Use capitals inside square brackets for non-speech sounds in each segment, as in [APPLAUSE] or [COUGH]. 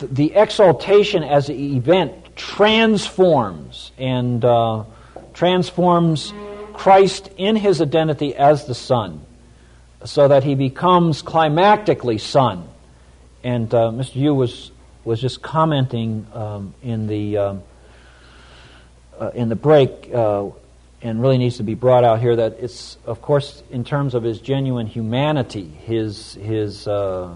the exaltation as an event transforms and uh, transforms Christ in his identity as the Son so that he becomes climactically Son. And uh, Mr. Yu was, was just commenting um, in, the, um, uh, in the break, uh, and really needs to be brought out here, that it's, of course, in terms of his genuine humanity, his, his, uh,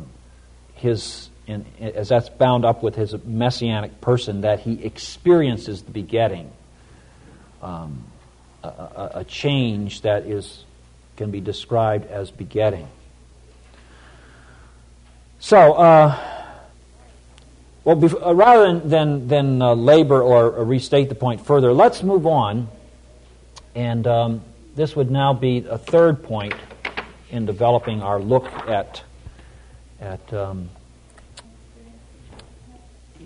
his as that's bound up with his messianic person, that he experiences the begetting, um, a, a, change that is can be described as begetting. So, uh, well, before, uh, rather than than, uh, labor or, or, restate the point further, let's move on, and um, this would now be a third point in developing our look at at um,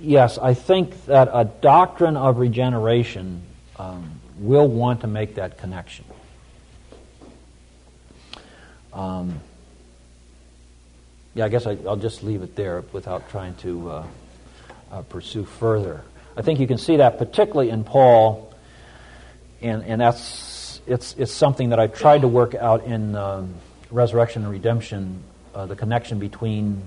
yes, I think that a doctrine of regeneration um, will want to make that connection. Um, yeah, I guess I, will just leave it there without trying to uh, uh, pursue further. I think you can see that particularly in Paul, and, and that's it's, it's something that I've tried to work out in um, Resurrection and Redemption, uh, the connection between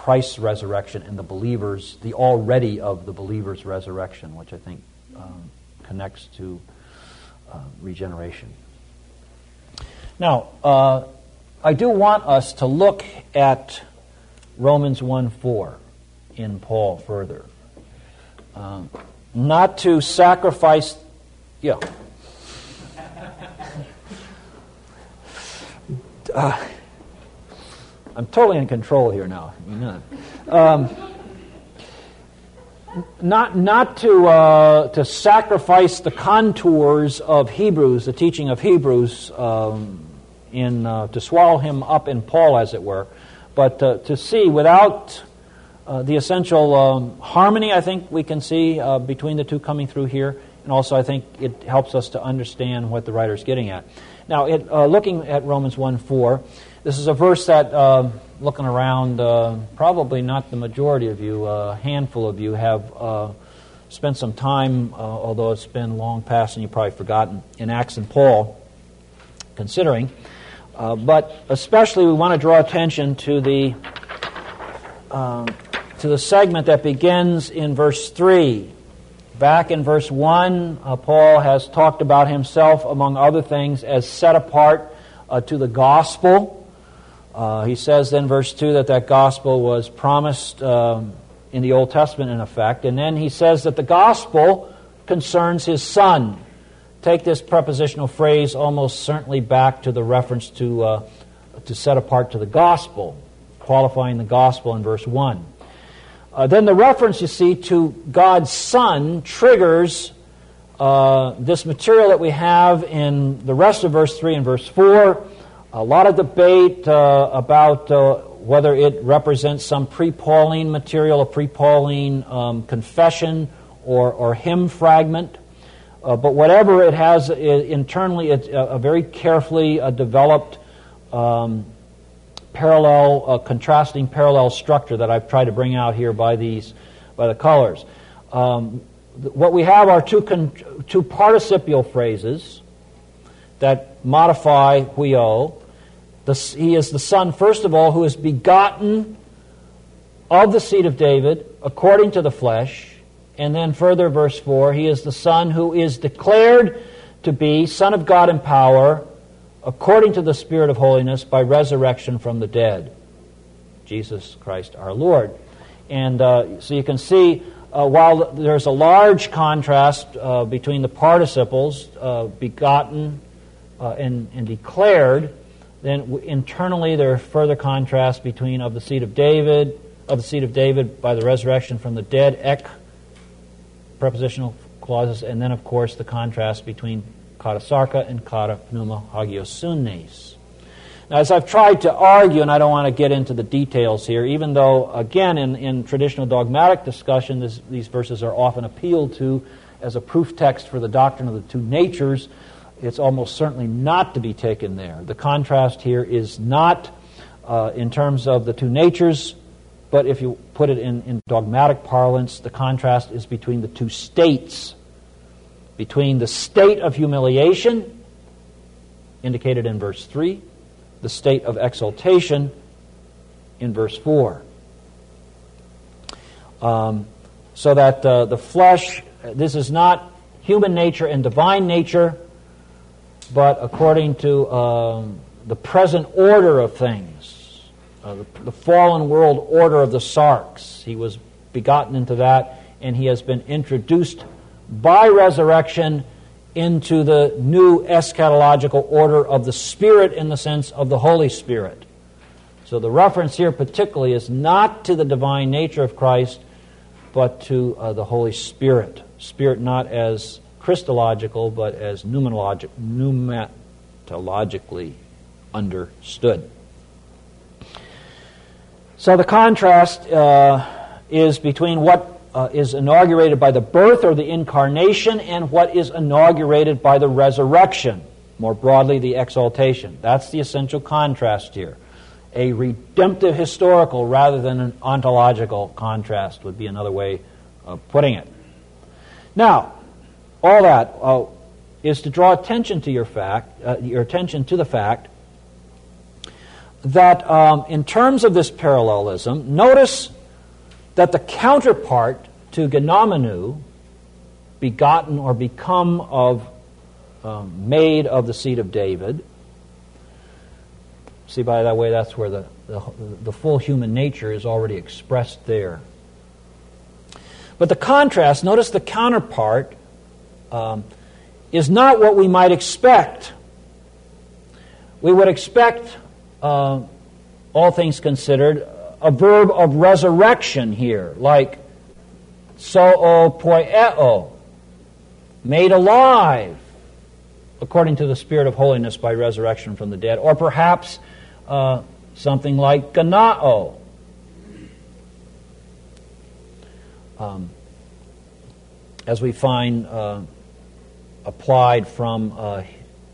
Christ's resurrection and the believers, the already of the believer's resurrection, which I think um, connects to uh, regeneration. Now, uh, I do want us to look at Romans 1 4 in Paul further. Um, not to sacrifice, yeah. [LAUGHS] Uh, I'm totally in control here now. Um, not not to uh, to sacrifice the contours of Hebrews, the teaching of Hebrews, um, in uh, to swallow him up in Paul, as it were, but uh, to see without uh, the essential um, harmony. I think we can see uh, between the two coming through here, and also I think it helps us to understand what the writer is getting at. Now, it, uh, looking at Romans one four. This is a verse that, uh, looking around, uh, probably not the majority of you, a handful of you have uh, spent some time, uh, although it's been long past and you've probably forgotten, in Acts and Paul, considering. Uh, but especially, we want to draw attention to the um, to the segment that begins in verse three. Back in verse 1, uh, Paul has talked about himself, among other things, as set apart uh, to the gospel. Uh, he says then, verse 2, that that gospel was promised um, in the Old Testament, in effect. And then he says that the gospel concerns his son. Take this prepositional phrase almost certainly back to the reference to, uh, to set apart to the gospel, qualifying the gospel in verse 1. Uh, then the reference, you see, to God's Son triggers uh, this material that we have in the rest of verse 3 and verse 4 a lot of debate uh, about uh, whether it represents some pre Pauline material, a pre Pauline um, confession or, or hymn fragment. Uh, but whatever it has, it, internally, it's a, a very carefully uh, developed um, parallel, uh, contrasting parallel structure that I've tried to bring out here by these, by the colors. Um, what we have are two, con- two participial phrases that modify "we huio, the, he is the Son, first of all, who is begotten of the seed of David according to the flesh. And then further, verse 4, he is the Son who is declared to be Son of God in power according to the Spirit of holiness by resurrection from the dead. Jesus Christ our Lord. And uh, so you can see, uh, while there's a large contrast uh, between the participles, uh, begotten uh, and, and declared, Then internally, there are further contrasts between of the seed of David, of the seed of David by the resurrection from the dead, ek, prepositional clauses, and then, of course, the contrast between kata sarka and kata pneuma hagiosunes. Now, as I've tried to argue, and I don't want to get into the details here, even though, again, in, in traditional dogmatic discussion, this, these verses are often appealed to as a proof text for the doctrine of the two natures, it's almost certainly not to be taken there. The contrast here is not uh, in terms of the two natures, but if you put it in, in dogmatic parlance, the contrast is between the two states between the state of humiliation, indicated in verse 3, the state of exaltation in verse 4. Um, so that uh, the flesh, this is not human nature and divine nature, but according to um, the present order of things, uh, the, the fallen world order of the Sarx. He was begotten into that, and he has been introduced by resurrection into the new eschatological order of the Spirit in the sense of the Holy Spirit. So the reference here, particularly, is not to the divine nature of Christ, but to uh, the Holy Spirit. Spirit not as Christological, but as pneumatologi- pneumatologically understood. So the contrast uh, is between what uh, is inaugurated by the birth or the incarnation and what is inaugurated by the resurrection, more broadly, the exaltation. That's the essential contrast here. A redemptive historical rather than an ontological contrast would be another way of putting it. Now, all that uh, is to draw attention to your fact, uh, your attention to the fact that um, in terms of this parallelism, notice that the counterpart to genomenu, begotten or become of, um, made of the seed of David. See, by that way, that's where the, the, the full human nature is already expressed there. But the contrast, notice the counterpart, um, is not what we might expect. We would expect, uh, all things considered, a verb of resurrection here, like zoopoieo, made alive, according to the Spirit of holiness by resurrection from the dead, or perhaps uh, something like ganao. Um, as we find uh, applied from uh,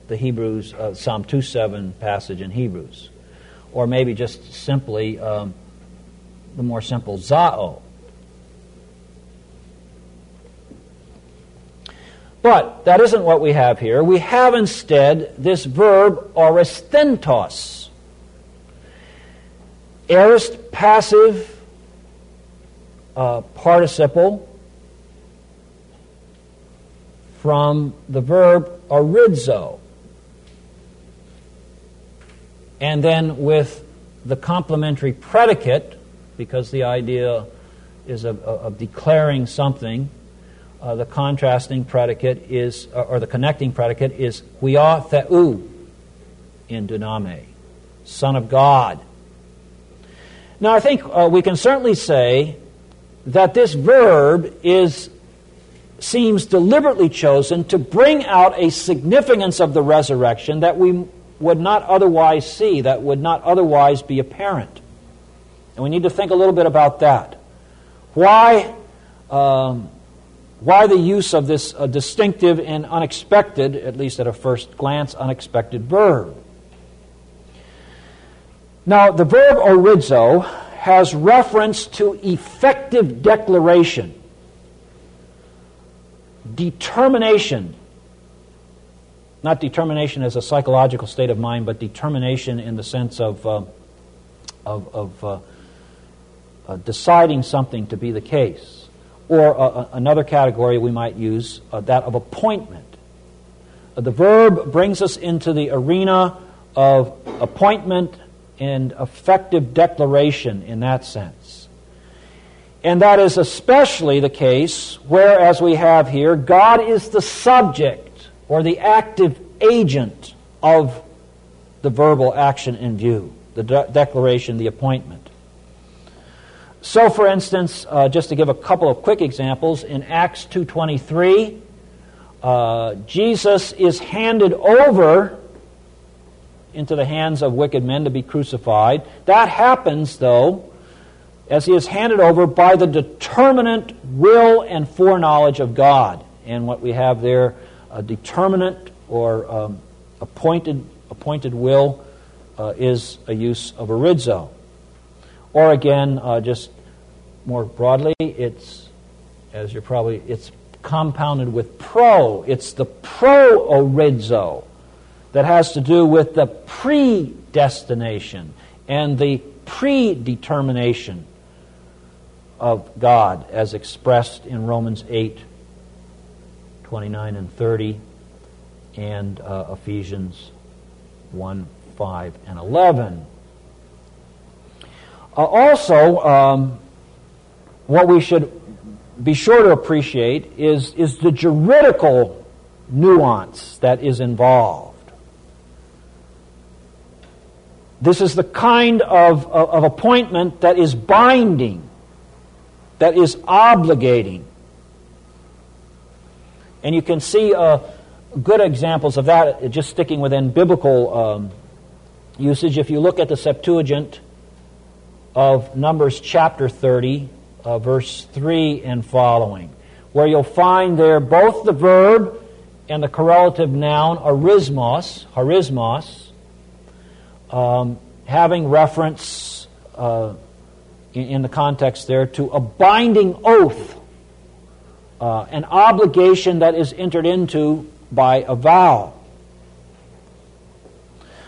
the Hebrews, uh, Psalm 2.7 passage in Hebrews. Or maybe just simply um, the more simple zao. But that isn't what we have here. We have instead this verb horisthentos. Aorist passive uh, participle from the verb orizo. And then with the complementary predicate because the idea is of, of declaring something. Uh, the contrasting predicate is, or the connecting predicate is huia theu in duname, Son of God. Now, I think uh, we can certainly say that this verb is seems deliberately chosen to bring out a significance of the resurrection that we would not otherwise see, that would not otherwise be apparent. And we need to think a little bit about that. Why, um, why the use of this uh, distinctive and unexpected, at least at a first glance, unexpected verb? Now, the verb orizo has reference to effective declaration, determination. Not determination as a psychological state of mind, but determination in the sense of, uh, of, of uh, uh, deciding something to be the case. Or uh, another category we might use, uh, that of appointment. Uh, the verb brings us into the arena of appointment and effective declaration in that sense. And that is especially the case where, as we have here, God is the subject or the active agent of the verbal action in view, the de- declaration, the appointment. So, for instance, uh, just to give a couple of quick examples, in Acts 2.23, uh, Jesus is handed over into the hands of wicked men to be crucified. That happens, though, as he is handed over by the determinate will and foreknowledge of God. And what we have there, a determinate or um, appointed, appointed will, uh, is a use of aorizo. Or again, uh, just more broadly, it's, as you're probably, it's compounded with pro. It's the proorizo that has to do with the predestination and the predetermination of God as expressed in Romans 8 29 and 30 and uh, Ephesians 1 5 and 11. Uh, also, um, what we should be sure to appreciate is, is the juridical nuance that is involved. This is the kind of, of, of appointment that is binding, that is obligating. And you can see uh, good examples of that just sticking within biblical um, usage. If you look at the Septuagint of Numbers chapter 30, uh, verse 3 and following, where you'll find there both the verb and the correlative noun arismos, harismos, um, having reference uh, in, the context there to a binding oath, uh, an obligation that is entered into by a vow.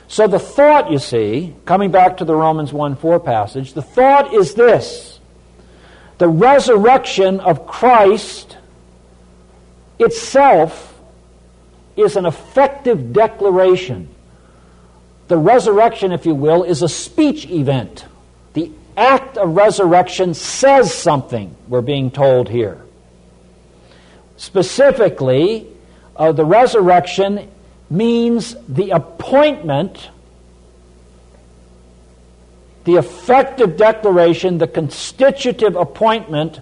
So the thought, you see, coming back to the Romans 1 4 passage, the thought is this the resurrection of Christ itself is an effective declaration. The resurrection, if you will, is a speech event. Act of resurrection says something, we're being told here. Specifically, uh, the resurrection means the appointment the effective declaration, the constitutive appointment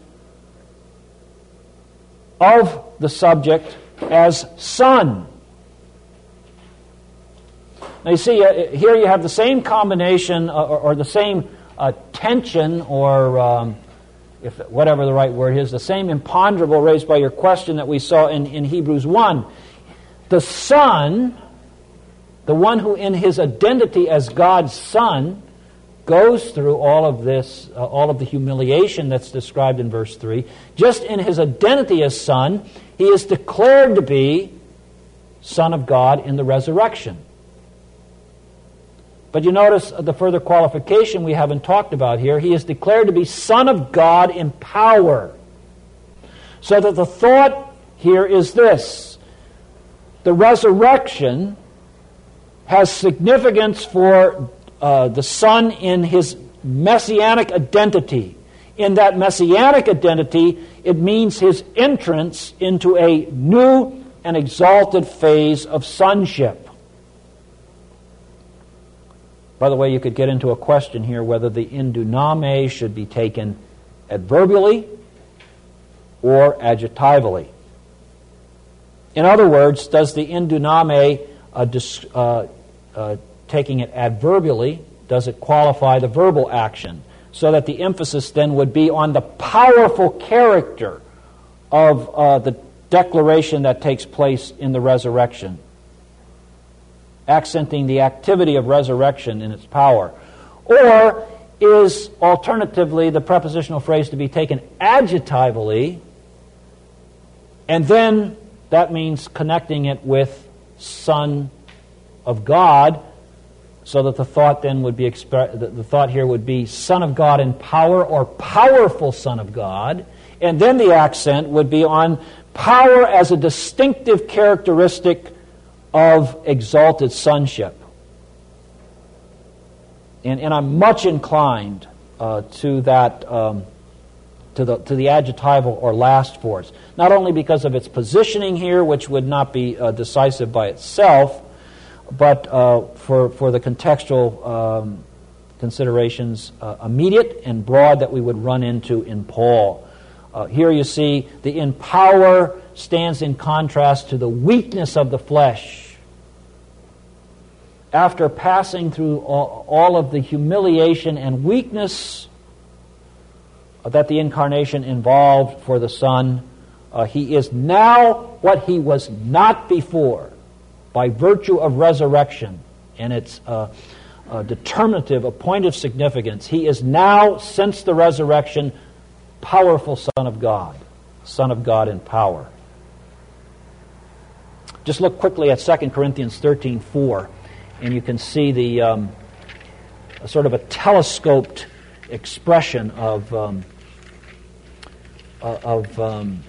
of the subject as son. Now you see, uh, here you have the same combination uh, or, or, the same uh, tension or um, if whatever the right word is, the same imponderable raised by your question that we saw in, in Hebrews 1. The Son, the one who in his identity as God's Son, goes through all of this, uh, all of the humiliation that's described in verse 3. Just in his identity as Son, he is declared to be Son of God in the resurrection. But you notice the further qualification we haven't talked about here. He is declared to be Son of God in power. So that the thought here is this the resurrection has significance for uh, the Son in his messianic identity. In that messianic identity, it means his entrance into a new and exalted phase of sonship. By the way, you could get into a question here whether the induname should be taken adverbially or adjectivally. In other words, does the induname uh, uh, uh, taking it adverbially, does it qualify the verbal action? So that the emphasis then would be on the powerful character of uh, the declaration that takes place in the resurrection, accenting the activity of resurrection in its power. Or is alternatively the prepositional phrase to be taken adjectively, and then that means connecting it with Son of God, so that the thought then would be the thought here would be Son of God in power or powerful Son of God. And then the accent would be on power as a distinctive characteristic of exalted sonship. And, and I'm much inclined uh, to that, um, to, the, to the adjectival or last force. Not only because of its positioning here, which would not be uh, decisive by itself, but uh, for, for the contextual um, considerations, uh, immediate and broad that we would run into in Paul. Uh, here you see the in power stands in contrast to the weakness of the flesh. After passing through all, of the humiliation and weakness that the incarnation involved for the Son, uh, he is now what he was not before by virtue of resurrection. And it's uh, a determinative, a point of significance. He is now, since the resurrection, powerful Son of God, Son of God in power. Just look quickly at 2 Corinthians 13 4, and you can see the um, sort of a telescoped expression of, um, uh, of, um,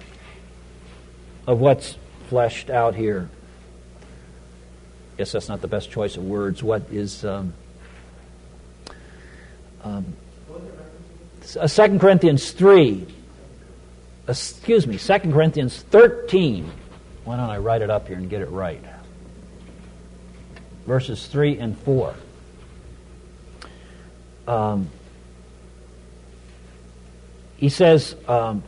of what's fleshed out here. Guess that's not the best choice of words. What is. Um, um, 2 Corinthians 3, excuse me, 2 Corinthians 13. Why don't I write it up here and get it right? Verses 3 and 4. Um, he says, um,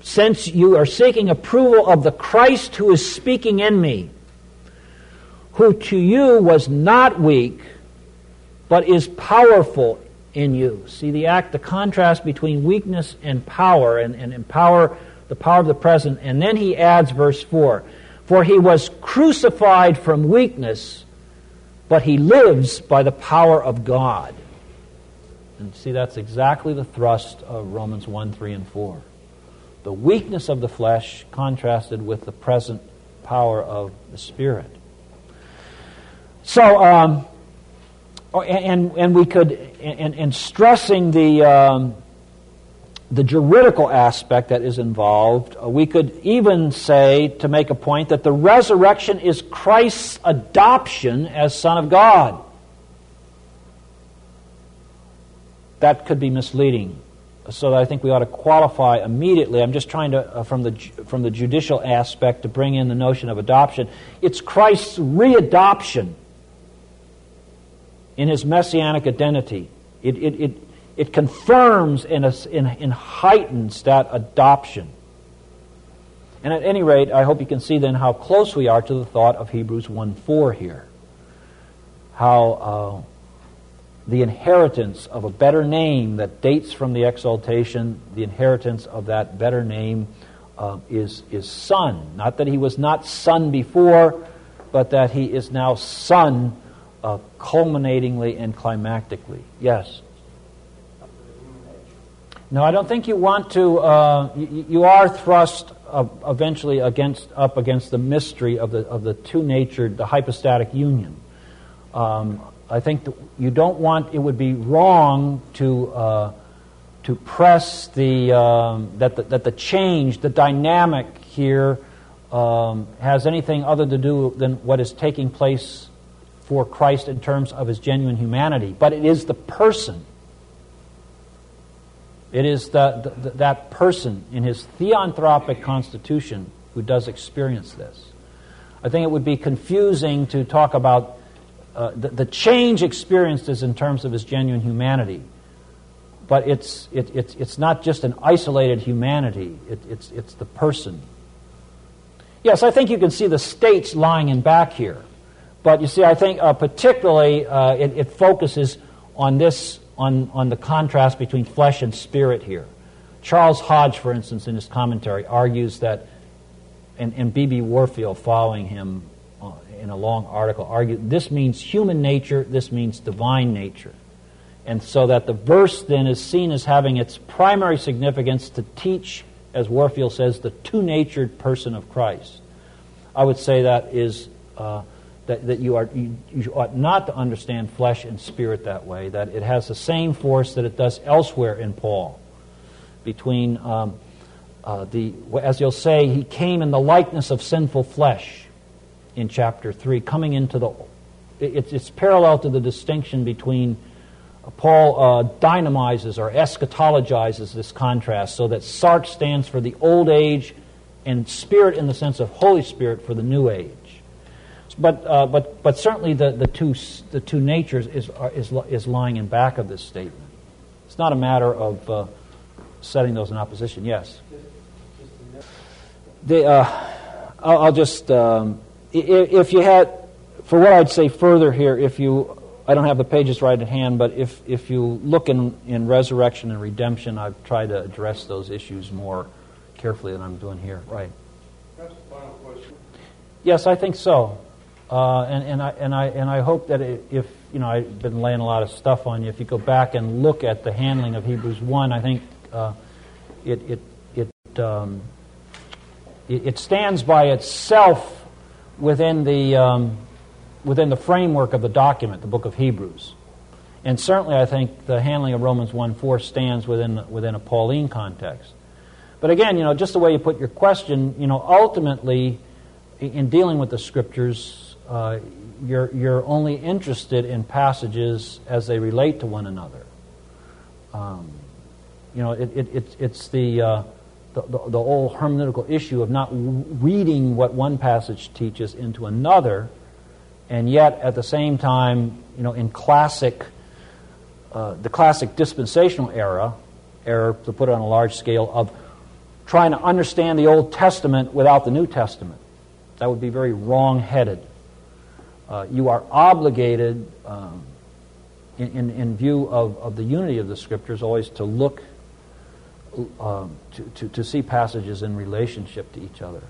Since you are seeking approval of the Christ who is speaking in me, who to you was not weak, but is powerful in you. See the act, the contrast between weakness and power, and, and, the power of the present. And then he adds verse 4 For he was crucified from weakness, but he lives by the power of God. And see, that's exactly the thrust of Romans 1, 3, and 4. The weakness of the flesh contrasted with the present power of the Spirit. So, um, Oh, and, and we could, and, and stressing the, um, the juridical aspect that is involved, uh, we could even say, to make a point, that the resurrection is Christ's adoption as Son of God. That could be misleading. So I think we ought to qualify immediately. I'm just trying to, uh, from, the, from the judicial aspect, to bring in the notion of adoption. It's Christ's readoption in his messianic identity. It, it, it, it confirms and, heightens that adoption. And at any rate, I hope you can see then how close we are to the thought of Hebrews 1 4 here. How uh, the inheritance of a better name that dates from the exaltation, the inheritance of that better name uh, is, is son. Not that he was not son before, but that he is now son uh, culminatingly and climactically. Yes. No, I don't think you want to. Uh, you, you, are thrust uh, eventually against up against the mystery of the of the two natured, the hypostatic union. Um, I think you don't want. It would be wrong to uh, to press the, um, that the that the change, the dynamic here, um, has anything other to do than what is taking place for Christ in terms of his genuine humanity, but it is the person. It is the, the, that person in his theanthropic constitution who does experience this. I think it would be confusing to talk about uh, the, the, change experienced is in terms of his genuine humanity. But it's, it, it's, it's not just an isolated humanity, it, it's, it's the person. Yes, I think you can see the states lying in back here. But you see, I think uh, particularly uh, it, it, focuses on this, on, on the contrast between flesh and spirit here. Charles Hodge, for instance, in his commentary, argues that, and, and B.B. Warfield, following him uh, in a long article, argued this means human nature, this means divine nature. And so that the verse then is seen as having its primary significance to teach, as Warfield says, the two natured person of Christ. I would say that is. Uh, that, that you, are, you, you ought not to understand flesh and spirit that way, that it has the same force that it does elsewhere in Paul. Between, um, uh, the, as you'll say, he came in the likeness of sinful flesh in chapter 3, coming into the. It, it's parallel to the distinction between. Uh, Paul uh, dynamizes or eschatologizes this contrast so that Sarx stands for the old age and Spirit in the sense of Holy Spirit for the new age. But, uh, but, but certainly the, the, two, the two natures is, is, is lying in back of this statement. It's not a matter of uh, setting those in opposition. Yes? The, uh, I'll, I'll, just, um, if you had, for what I'd say further here, if you, I don't have the pages right at hand, but if, if you look in, in resurrection and redemption, I've tried to address those issues more carefully than I'm doing here. Right. That's the final question. Yes, I think so. Uh, and, and, I, and, I, and I hope that if, you know, I've been laying a lot of stuff on you, if you go back and look at the handling of Hebrews 1, I think uh, it, it, it, um, it, it, stands by itself within the, um, within the framework of the document, the book of Hebrews. And certainly I think the handling of Romans 1 4 stands within, within a Pauline context. But again, you know, just the way you put your question, you know, ultimately, in dealing with the scriptures, uh, you're, you're only interested in passages as they relate to one another. Um, you know, it, it, it, it's the, uh, the, the, the whole hermeneutical issue of not reading what one passage teaches into another, and yet at the same time, you know, in classic, uh, the classic dispensational era, era to put it on a large scale, of trying to understand the Old Testament without the New Testament. That would be very wrong headed uh, you are obligated, um, in, in, in, view of, of the unity of the Scriptures, always to look, um, to, to, to see passages in relationship to each other.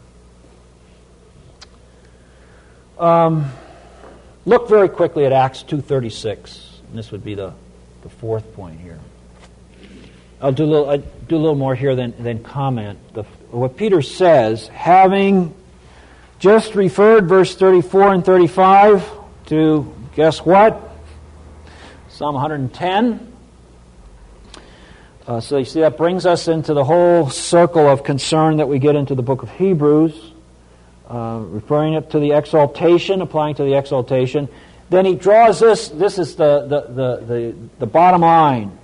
Um, look very quickly at Acts 2.36. And this would be the, the fourth point here. I'll do a little, I'll do a little more here than, than comment. The, what Peter says, having just referred verse 34 and 35 to guess what? Psalm 110. Uh, so you see, that brings us into the whole circle of concern that we get into the book of Hebrews, uh, referring it to the exaltation, applying to the exaltation. Then he draws this, this is the, the, the, the, the bottom line.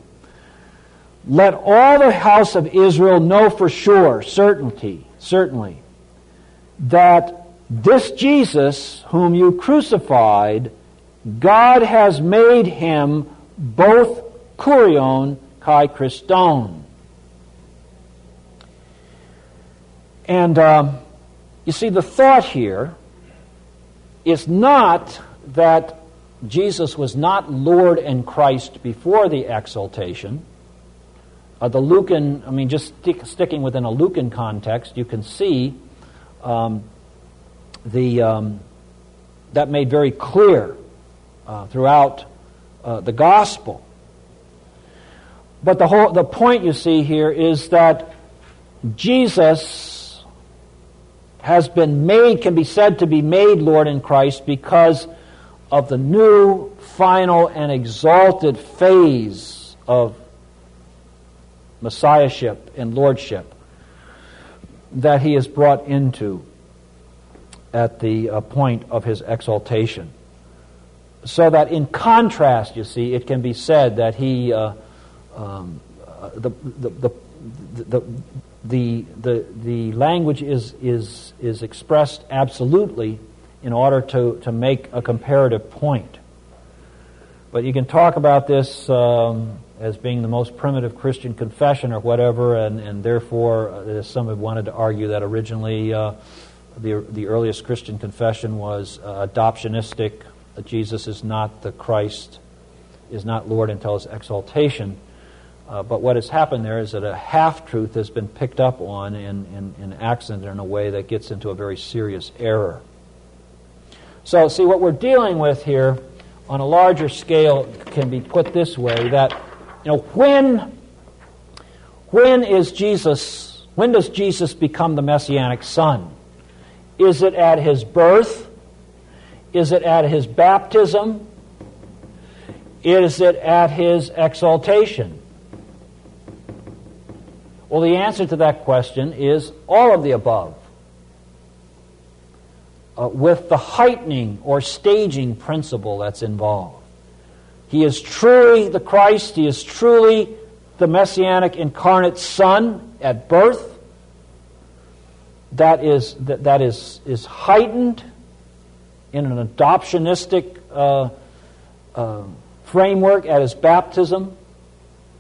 Let all the house of Israel know for sure, certainty, certainly, that this Jesus, whom you crucified, God has made him both kurion kai Christon. And um, you see, the thought here is not that Jesus was not Lord and Christ before the exaltation. Uh, the Lucan, I mean, just stick, sticking within a Lucan context, you can see um, the, um, that made very clear uh, throughout uh, the gospel. But the, whole, the point you see here is that Jesus has been made, can be said to be made Lord in Christ because of the new, final, and exalted phase of messiahship and lordship that he is brought into at the uh, point of his exaltation. So that in contrast, you see, it can be said that he, uh, um, uh, the, the, the, the, the, the, the language is, is, is expressed absolutely in order to, to make a comparative point. But you can talk about this um, as being the most primitive Christian confession or whatever, and, and therefore, uh, some have wanted to argue that originally uh, the, the earliest Christian confession was uh, adoptionistic. Jesus is not the Christ, is not Lord until his exaltation. Uh, but what has happened there is that a half truth has been picked up on and, and, and accented in a way that gets into a very serious error. So, see, what we're dealing with here on a larger scale can be put this way that, you know, when, when is Jesus, when does Jesus become the Messianic Son? Is it at his birth? Is it at his baptism? Is it at his exaltation? Well, the answer to that question is all of the above. Uh, with the heightening or staging principle that's involved. He is truly the Christ, he is truly the messianic incarnate Son at birth that is, that, that is, is heightened in an adoptionistic uh, uh, framework at his baptism,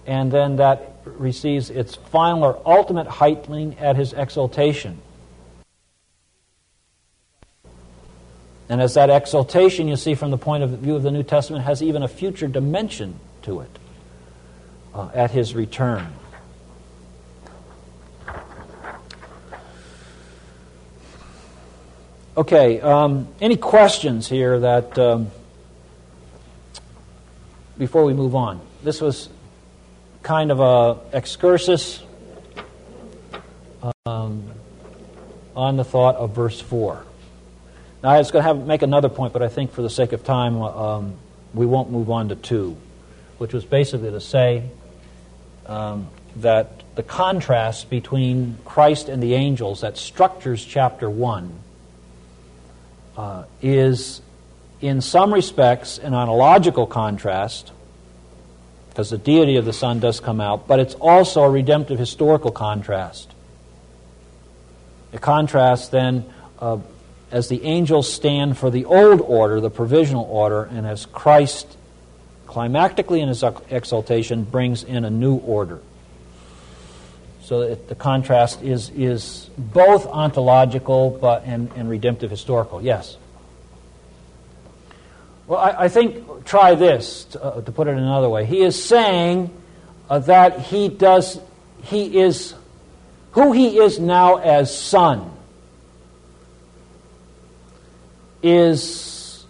and then that receives its final or ultimate heightening at his exaltation. And as that exaltation, you see from the point of view of the New Testament, has even a future dimension to it uh, at his return. Okay, um, any questions here that um, before we move on? This was kind of a excursus um, on the thought of verse four. Now, I was going to have, make another point, but I think for the sake of time, um, we won't move on to two, which was basically to say um, that the contrast between Christ and the angels that structures chapter 1 uh, is, in some respects, an ontological contrast, because the deity of the Son does come out, but it's also a redemptive historical contrast. A contrast then uh, as the angels stand for the old order, the provisional order, and as Christ climactically in his exaltation brings in a new order. So the contrast is, is both ontological but, and, and redemptive historical. Yes? Well, I, I think, try this, to, uh, to, put it another way. He is saying uh, that he does, he is, who he is now as son is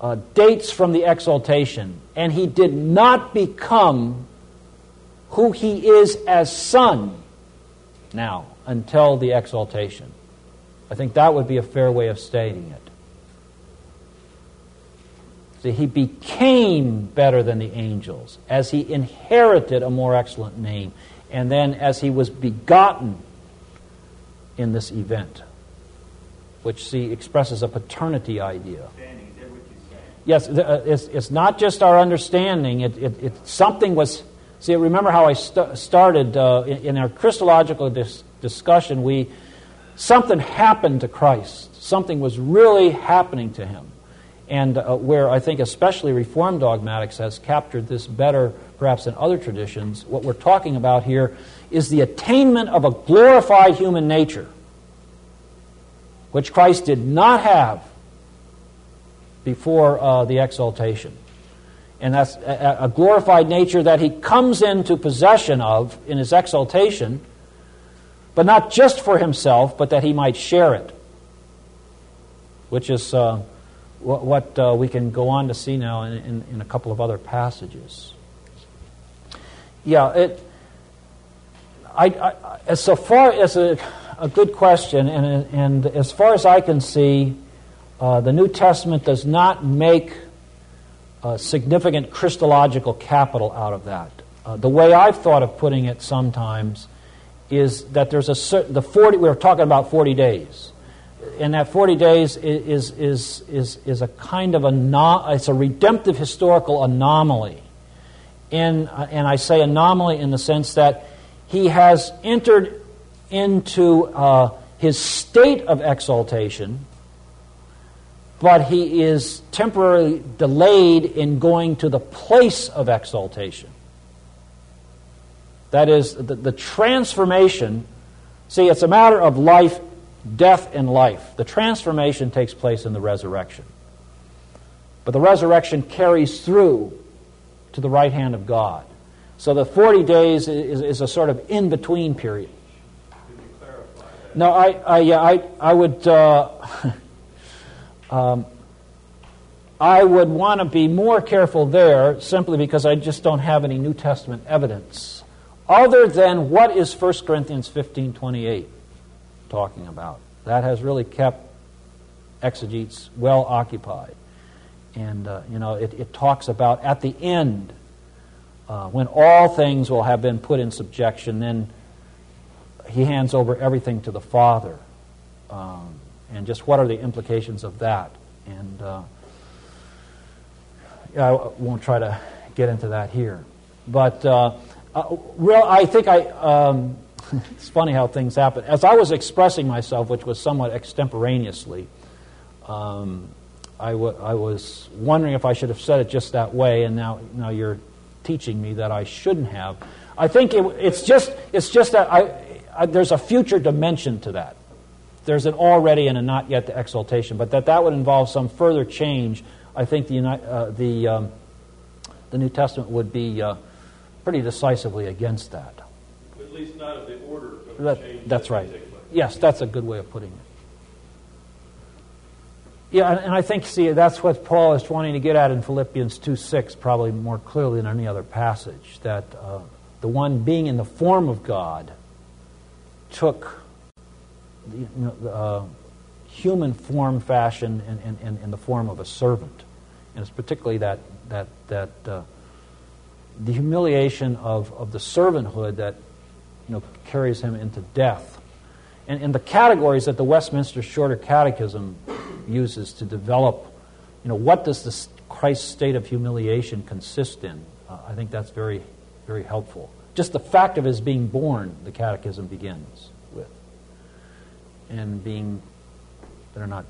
uh, dates from the exaltation, and he did not become who he is as son now until the exaltation. I think that would be a fair way of stating it. See, he became better than the angels as he inherited a more excellent name, and then as he was begotten in this event which see expresses a paternity idea. Yes, uh, it's, it's not just our understanding. It, it, it something was. See, remember how I st- started uh, in, in, our Christological dis- discussion. We something happened to Christ. Something was really happening to him, and uh, where I think especially Reformed dogmatics has captured this better, perhaps than other traditions. What we're talking about here is the attainment of a glorified human nature which Christ did not have before uh, the exaltation. And that's a, glorified nature that he comes into possession of in his exaltation, but not just for himself, but that he might share it, which is uh, what, what uh, we can go on to see now in, in, in a couple of other passages. Yeah, it. I, I, so far as a a good question, and, and as far as I can see, uh, the New Testament does not make a significant Christological capital out of that. Uh, the way I've thought of putting it sometimes is that there's a certain, the 40, we're talking about 40 days. And that 40 days is, is, is, is a kind of a, no, it's a redemptive historical anomaly. In, uh, and I say anomaly in the sense that he has entered into uh, his state of exaltation, but he is temporarily delayed in going to the place of exaltation. That is, the, the transformation. See, it's a matter of life, death, and life. The transformation takes place in the resurrection. But the resurrection carries through to the right hand of God. So the 40 days is, is a sort of in between period. No, I, I, yeah, I, I would, uh, [LAUGHS] um, I would want to be more careful there simply because I just don't have any New Testament evidence other than what is 1 Corinthians 15 28 talking about. That has really kept exegetes well occupied. And, uh, you know, it, it, talks about at the end, uh, when all things will have been put in subjection, then he hands over everything to the Father. Um, and just what are the implications of that? And uh, I won't try to get into that here. But uh, uh, real, I think I. Um, [LAUGHS] it's funny how things happen. As I was expressing myself, which was somewhat extemporaneously, um, I, w- I was wondering if I should have said it just that way, and now, now you're teaching me that I shouldn't have. I think it, it's, just, it's just that I, I, there's a future dimension to that. There's an already and a not yet to exaltation, but that that would involve some further change. I think the, uh, the, um, the New Testament would be uh, pretty decisively against that. At least not of the order of That- change. that's that right. may take place. Yes, that's a good way of putting it. Yeah, and, I think, see, that's what Paul is wanting to get at in Philippians 2 6, probably more clearly than any other passage, that uh, the one being in the form of God took you know, the, uh, human form, fashion, in, in, in, in the form of a servant. And it's particularly that, that, that uh, the humiliation of, of the servanthood that you know, carries him into death. And, and the categories that the Westminster Shorter Catechism uses to develop, you know, what does this Christ's state of humiliation consist in? Uh, I think that's very, very helpful. Just the fact of his being born, the Catechism begins. And being, better not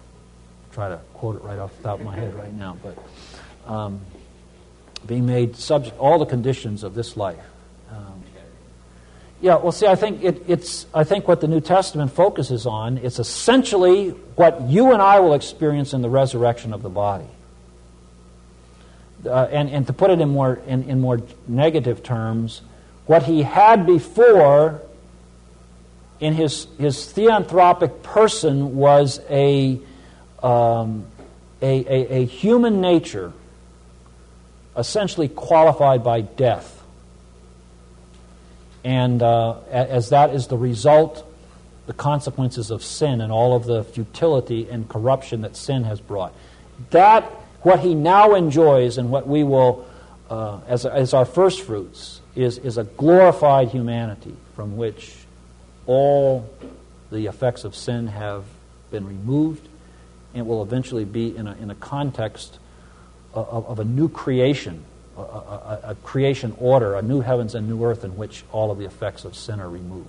try to quote it right off the top of my head right now, but um, being made subject all the conditions of this life. Um, yeah, well, see, I think it, it's. I think what the New Testament focuses on it's essentially what you and I will experience in the resurrection of the body. Uh, and, and to put it in more in, in more negative terms, what he had before in his his theanthropic person was a um, a, a, a human nature essentially qualified by death. And uh, as that is the result, the consequences of sin and all of the futility and corruption that sin has brought. That, what he now enjoys and what we will, uh, as, as our first fruits, is, is a glorified humanity from which all the effects of sin have been removed and will eventually be in a, in a context of, of a new creation, a, a, a creation order, a new heavens and new earth in which all of the effects of sin are removed.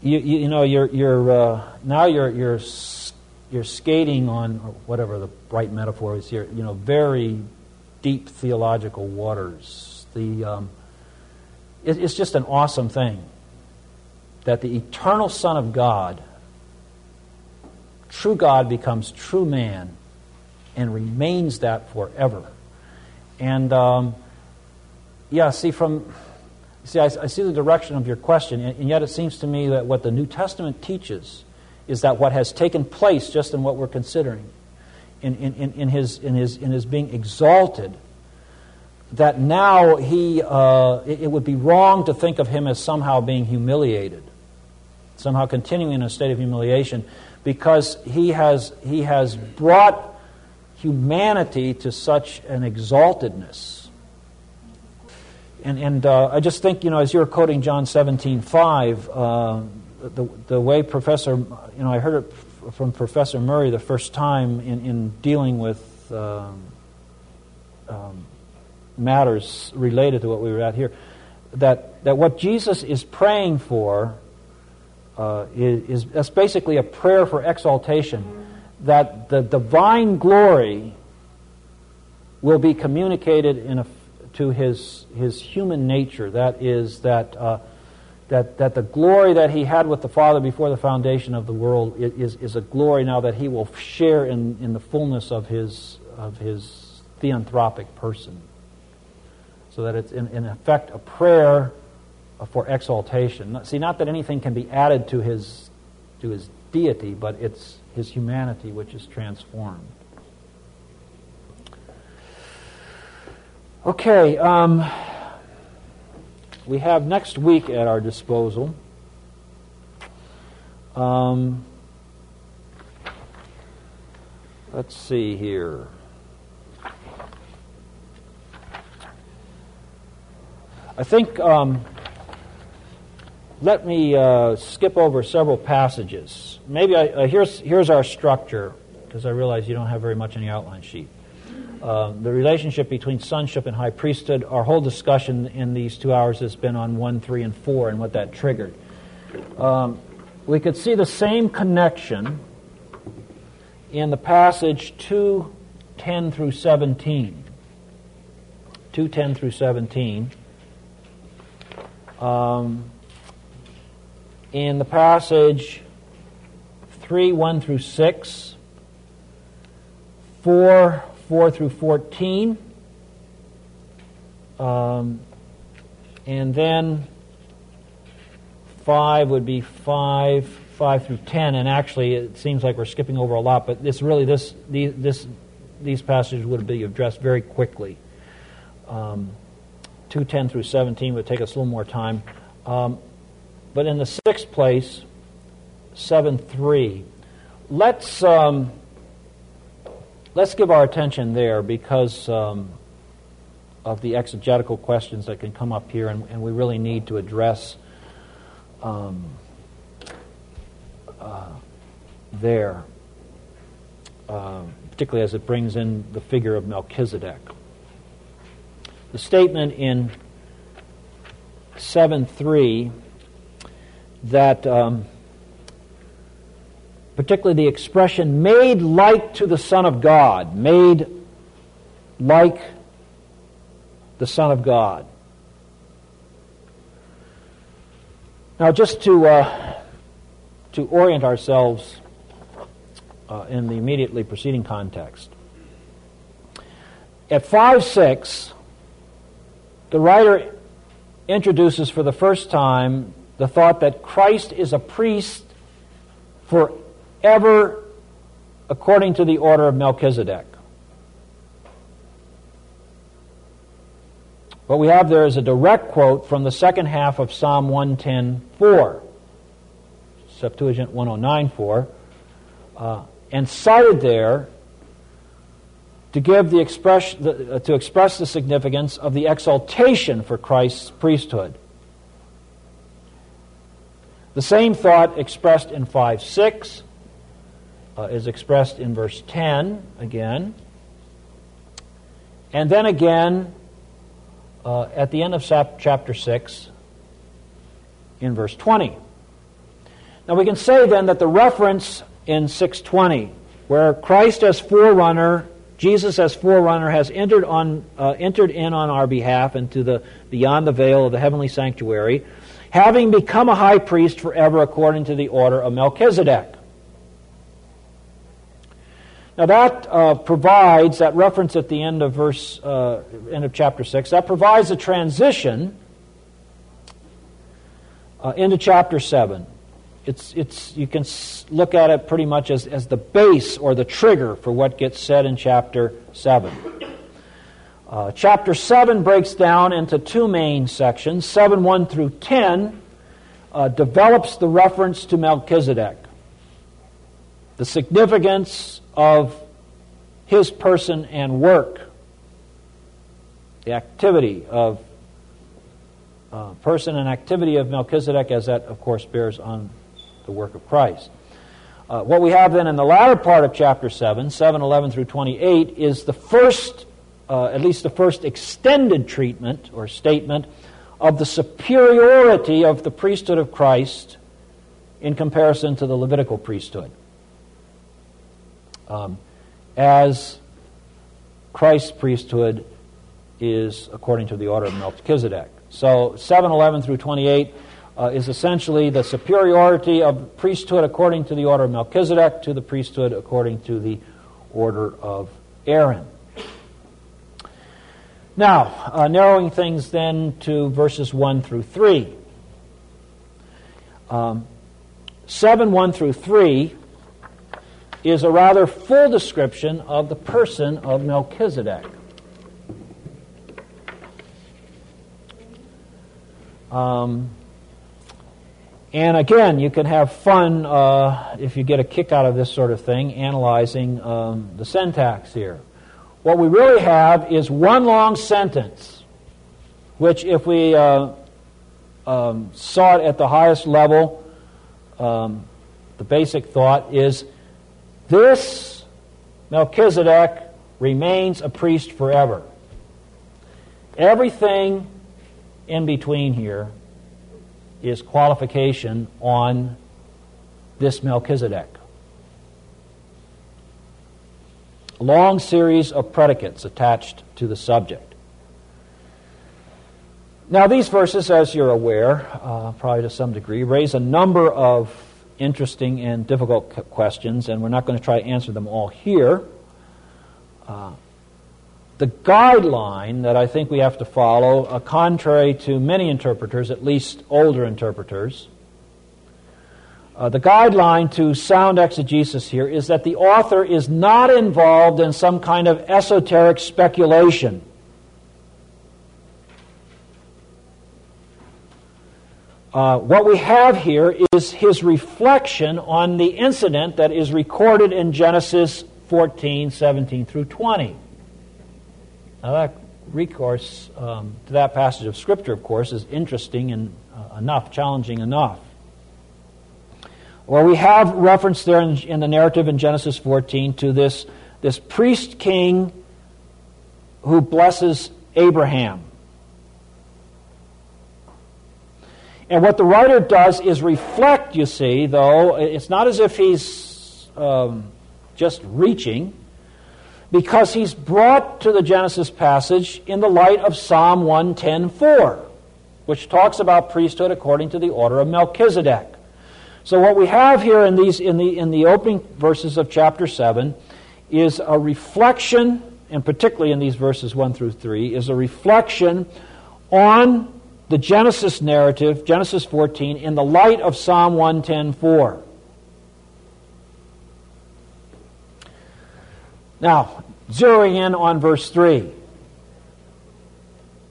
You, you, you know, you're, you're, uh, now you're, you're, you're skating on, whatever the right metaphor is here, you know, very deep theological waters. The, um, it's just an awesome thing that the eternal Son of God, true God, becomes true man and remains that forever. And um, yeah, see from see, I, I see the direction of your question, and, and yet it seems to me that what the New Testament teaches is that what has taken place just in what we're considering, in, in, in, in his, in, his, in his being exalted, that now he, uh, it, it would be wrong to think of him as somehow being humiliated, somehow continuing in a state of humiliation, because he has, he has brought humanity to such an exaltedness. And, and uh, I just think, you know, as you're quoting John 17, 5, uh, the, the way Professor, you know, I heard it from Professor Murray the first time in, in dealing with um, um, matters related to what we were at here, that, that what Jesus is praying for uh, is, is that's basically a prayer for exaltation, that the divine glory will be communicated in a, to his, his human nature. That is, that, uh, that, that the glory that he had with the Father before the foundation of the world is, is a glory now that he will share in, in the fullness of his, of his theanthropic person. So that it's, in, in effect, a prayer for exaltation. See, not that anything can be added to his, to his deity, but it's his humanity which is transformed. Okay, um, we have next week at our disposal. Um, let's see here. I think, um, let me uh, skip over several passages. Maybe I, uh, here's, here's our structure, because I realize you don't have very much on the outline sheet. Uh, the relationship between sonship and high priesthood. Our whole discussion in these two hours has been on 1, 3, and 4 and what that triggered. Um, we could see the same connection in the passage 210 through 17. 210 through 17. Um, in the passage 3 1 through 6, 4 4 through 14, um, and then 5 would be 5, 5 through 10, and actually it seems like we're skipping over a lot, but this really, this, this, these passages would be addressed very quickly. Um, 210 through 17 would take us a little more time. Um, but in the sixth place, 7 3, let's, um, let's give our attention there because um, of the exegetical questions that can come up here, and, and we really need to address um, uh, there, uh, particularly as it brings in the figure of Melchizedek. The statement in 7 3 that, um, particularly the expression made like to the Son of God, made like the Son of God. Now, just to, uh, to orient ourselves uh, in the immediately preceding context, at 5 6, the writer introduces for the first time the thought that Christ is a priest forever according to the order of Melchizedek. What we have there is a direct quote from the second half of Psalm 110.4, Septuagint 109.4, uh, and cited there to give the express, the, uh, to express the significance of the exaltation for Christ's priesthood. The same thought expressed in 5 6 uh, is expressed in verse 10 again. And then again uh, at the end of chapter 6 in verse 20. Now we can say then that the reference in 620, where Christ as forerunner, Jesus as forerunner, has entered on uh, entered in on our behalf into the beyond the veil of the heavenly sanctuary, having become a high priest forever according to the order of Melchizedek. Now that uh, provides that reference at the end of verse uh, end of chapter six. That provides a transition uh, into chapter seven. It's it's you can look at it pretty much as as the base or the trigger for what gets said in chapter seven. Uh, chapter 7 breaks down into two main sections. 7 1 through 10 uh, develops the reference to Melchizedek, the significance of his person and work, the activity of uh, person and activity of Melchizedek, as that, of course, bears on the work of Christ. Uh, what we have then in the latter part of chapter 7, 7 11 through 28, is the first, uh, at least the first extended treatment or statement of the superiority of the priesthood of Christ in comparison to the Levitical priesthood um, as Christ's priesthood is according to the order of Melchizedek. So 711 through 28 uh, is essentially the superiority of priesthood according to the order of Melchizedek to the priesthood according to the order of Aaron. Now, uh, narrowing things then to verses 1 through 3. Um, 7 1 through 3 is a rather full description of the person of Melchizedek. Um, and again, you can have fun uh, if you get a kick out of this sort of thing, analyzing um, the syntax here. What we really have is one long sentence, which, if we uh, um, saw it at the highest level, um, the basic thought is this Melchizedek remains a priest forever. Everything in between here is qualification on this Melchizedek. long series of predicates attached to the subject. Now, these verses, as you're aware, uh, probably to some degree, raise a number of interesting and difficult questions, and we're not going to try to answer them all here. Uh, the guideline that I think we have to follow, uh, contrary to many interpreters, at least older interpreters, uh, the guideline to sound exegesis here is that the author is not involved in some kind of esoteric speculation. Uh, what we have here is his reflection on the incident that is recorded in Genesis 14, 17 through 20. Now, that recourse um, to that passage of Scripture, of course, is interesting and uh, enough, challenging enough. Well, we have reference there in, in the narrative in Genesis 14 to this, this priest king who blesses Abraham. And what the writer does is reflect, you see, though, it's not as if he's um, just reaching, because he's brought to the Genesis passage in the light of Psalm 110.4, which talks about priesthood according to the order of Melchizedek. So what we have here in these in the in the opening verses of chapter 7 is a reflection, and particularly in these verses 1 through 3, is a reflection on the Genesis narrative, Genesis 14, in the light of Psalm 110.4. Now, zeroing in on verse 3.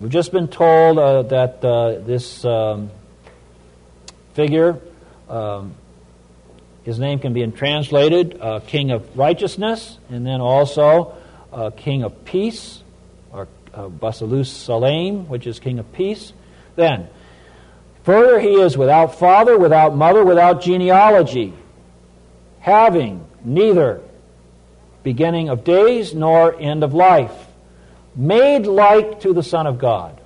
We've just been told uh, that uh, this um, figure um, his name can be translated uh, King of Righteousness, and then also uh, King of Peace, or uh, Basileus Salem, which is King of Peace. Then, further, he is without father, without mother, without genealogy, having neither beginning of days nor end of life, made like to the Son of God.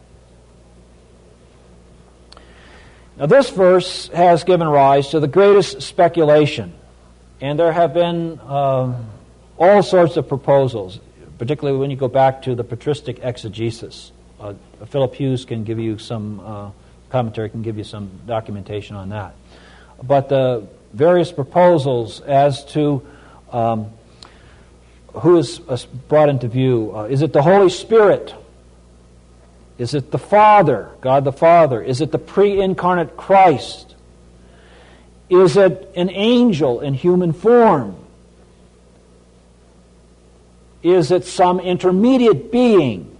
Now, this verse has given rise to the greatest speculation, and there have been um, all sorts of proposals, particularly when you go back to the patristic exegesis. Uh, Philip Hughes can give you some uh, commentary, can give you some documentation on that. But the various proposals as to um, who is uh, brought into view uh, is it the Holy Spirit? Is it the Father, God the Father? Is it the pre incarnate Christ? Is it an angel in human form? Is it some intermediate being?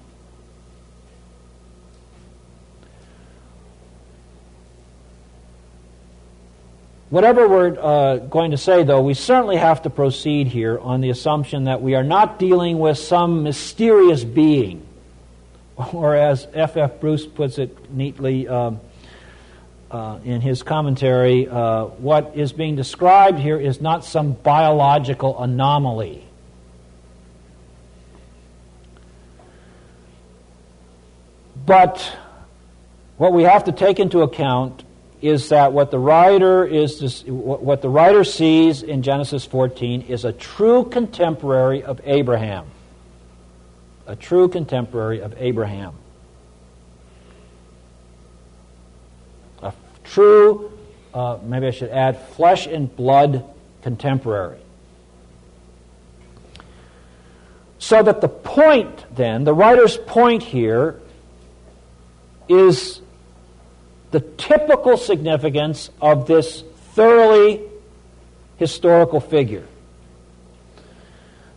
Whatever we're uh, going to say, though, we certainly have to proceed here on the assumption that we are not dealing with some mysterious being [LAUGHS] or as F. F. Bruce puts it neatly um, uh, in his commentary, uh, what is being described here is not some biological anomaly. But what we have to take into account is that what the writer is what the writer sees in Genesis 14 is a true contemporary of Abraham a true contemporary of Abraham. A true, uh, maybe I should add, flesh and blood contemporary. So that the point, then, the writer's point here is the typical significance of this thoroughly historical figure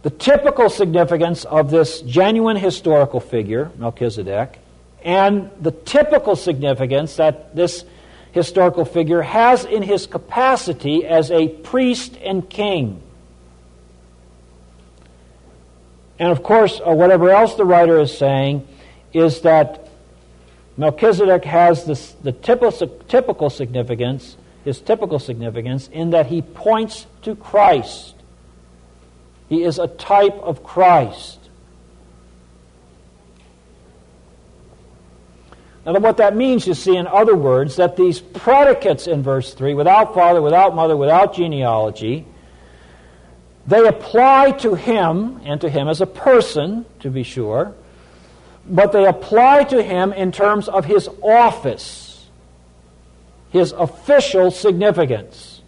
the typical significance of this genuine historical figure, Melchizedek, and the typical significance that this historical figure has in his capacity as a priest and king. And of course, uh, whatever else the writer is saying is that Melchizedek has this, the typical, significance, his typical significance, in that he points to Christ. He is a type of Christ. Now, what that means, you see, in other words, that these predicates in verse 3, without father, without mother, without genealogy, They apply to him and to him as a person, to be sure, but they apply to him in terms of his office, his official significance.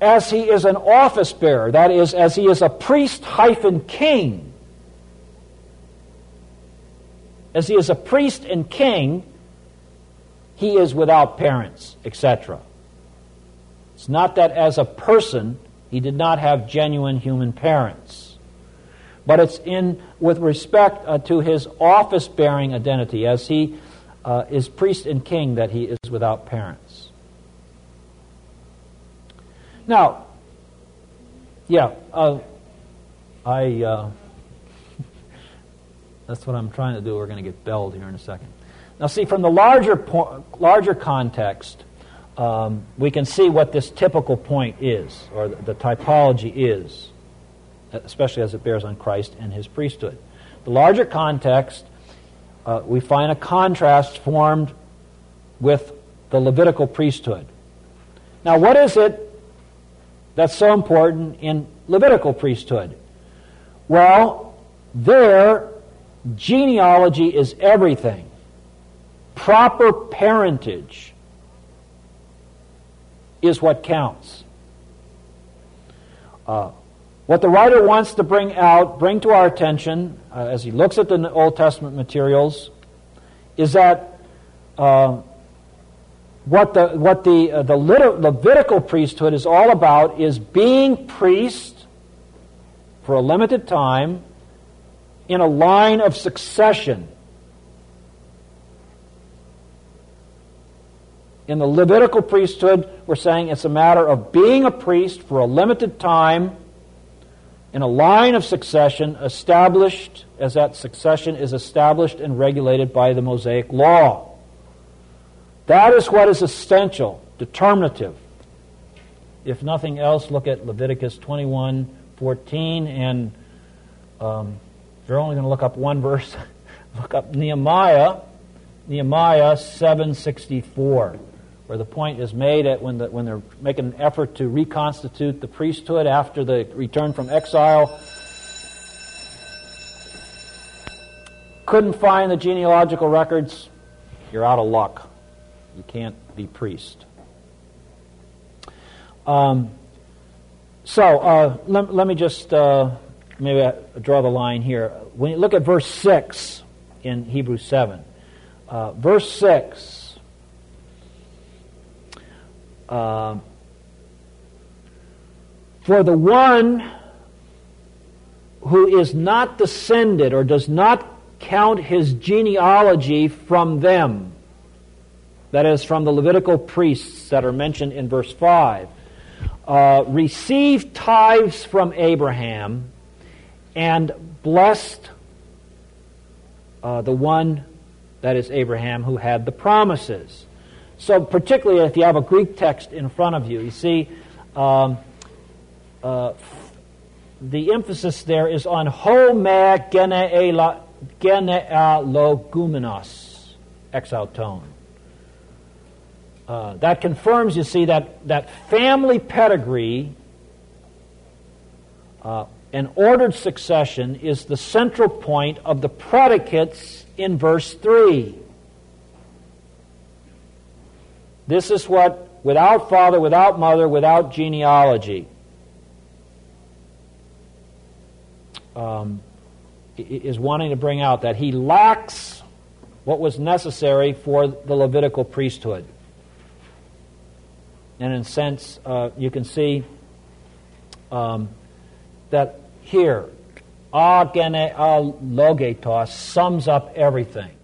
As he is an office bearer, that is, as he is a priest hyphen king, as he is a priest and king, he is without parents, etc. It's not that as a person he did not have genuine human parents, but it's in with respect uh, to his office bearing identity as he uh, is priest and king that he is without parents. Now, yeah, uh, I. Uh, [LAUGHS] that's what I'm trying to do. We're going to get belled here in a second. Now, see, from the larger, po- larger context, um, we can see what this typical point is, or the, the typology is, especially as it bears on Christ and his priesthood. The larger context, uh, we find a contrast formed with the Levitical priesthood. Now, what is it that's so important in Levitical priesthood? Well, there Genealogy is everything. Proper parentage is what counts. Uh, what the writer wants to bring out, bring to our attention, uh, as he looks at the Old Testament materials, is that uh, what the, what the, uh, the Levitical priesthood is all about is being priest for a limited time in a line of succession. In the Levitical priesthood, we're saying it's a matter of being a priest for a limited time in a line of succession established as that succession is established and regulated by the Mosaic law. That is what is essential, determinative. If nothing else, look at Leviticus 21 14 and um, if you're only going to look up one verse, [LAUGHS] look up Nehemiah, Nehemiah 764, where the point is made at when, the, when they're making an effort to reconstitute the priesthood after the return from exile. Couldn't find the genealogical records. You're out of luck. You can't be priest. Um, so uh, let, let, me just uh, maybe I draw the line here. When you look at verse 6 in Hebrews 7, uh, verse 6, uh, for the one who is not descended or does not count his genealogy from them, that is, from the Levitical priests that are mentioned in verse 5, uh, received tithes from Abraham and blessed uh, the one that is Abraham who had the promises. So, particularly if you have a Greek text in front of you, you see um, uh, the emphasis there is on home genealogoumenos, exaltone. Uh, that confirms, you see, that, that family pedigree uh, an ordered succession is the central point of the predicates in verse 3. This is what, without father, without mother, without genealogy, um, is wanting to bring out that he lacks what was necessary for the Levitical priesthood. And in a sense, uh, you can see um, that here, agenealogetos sums up everything.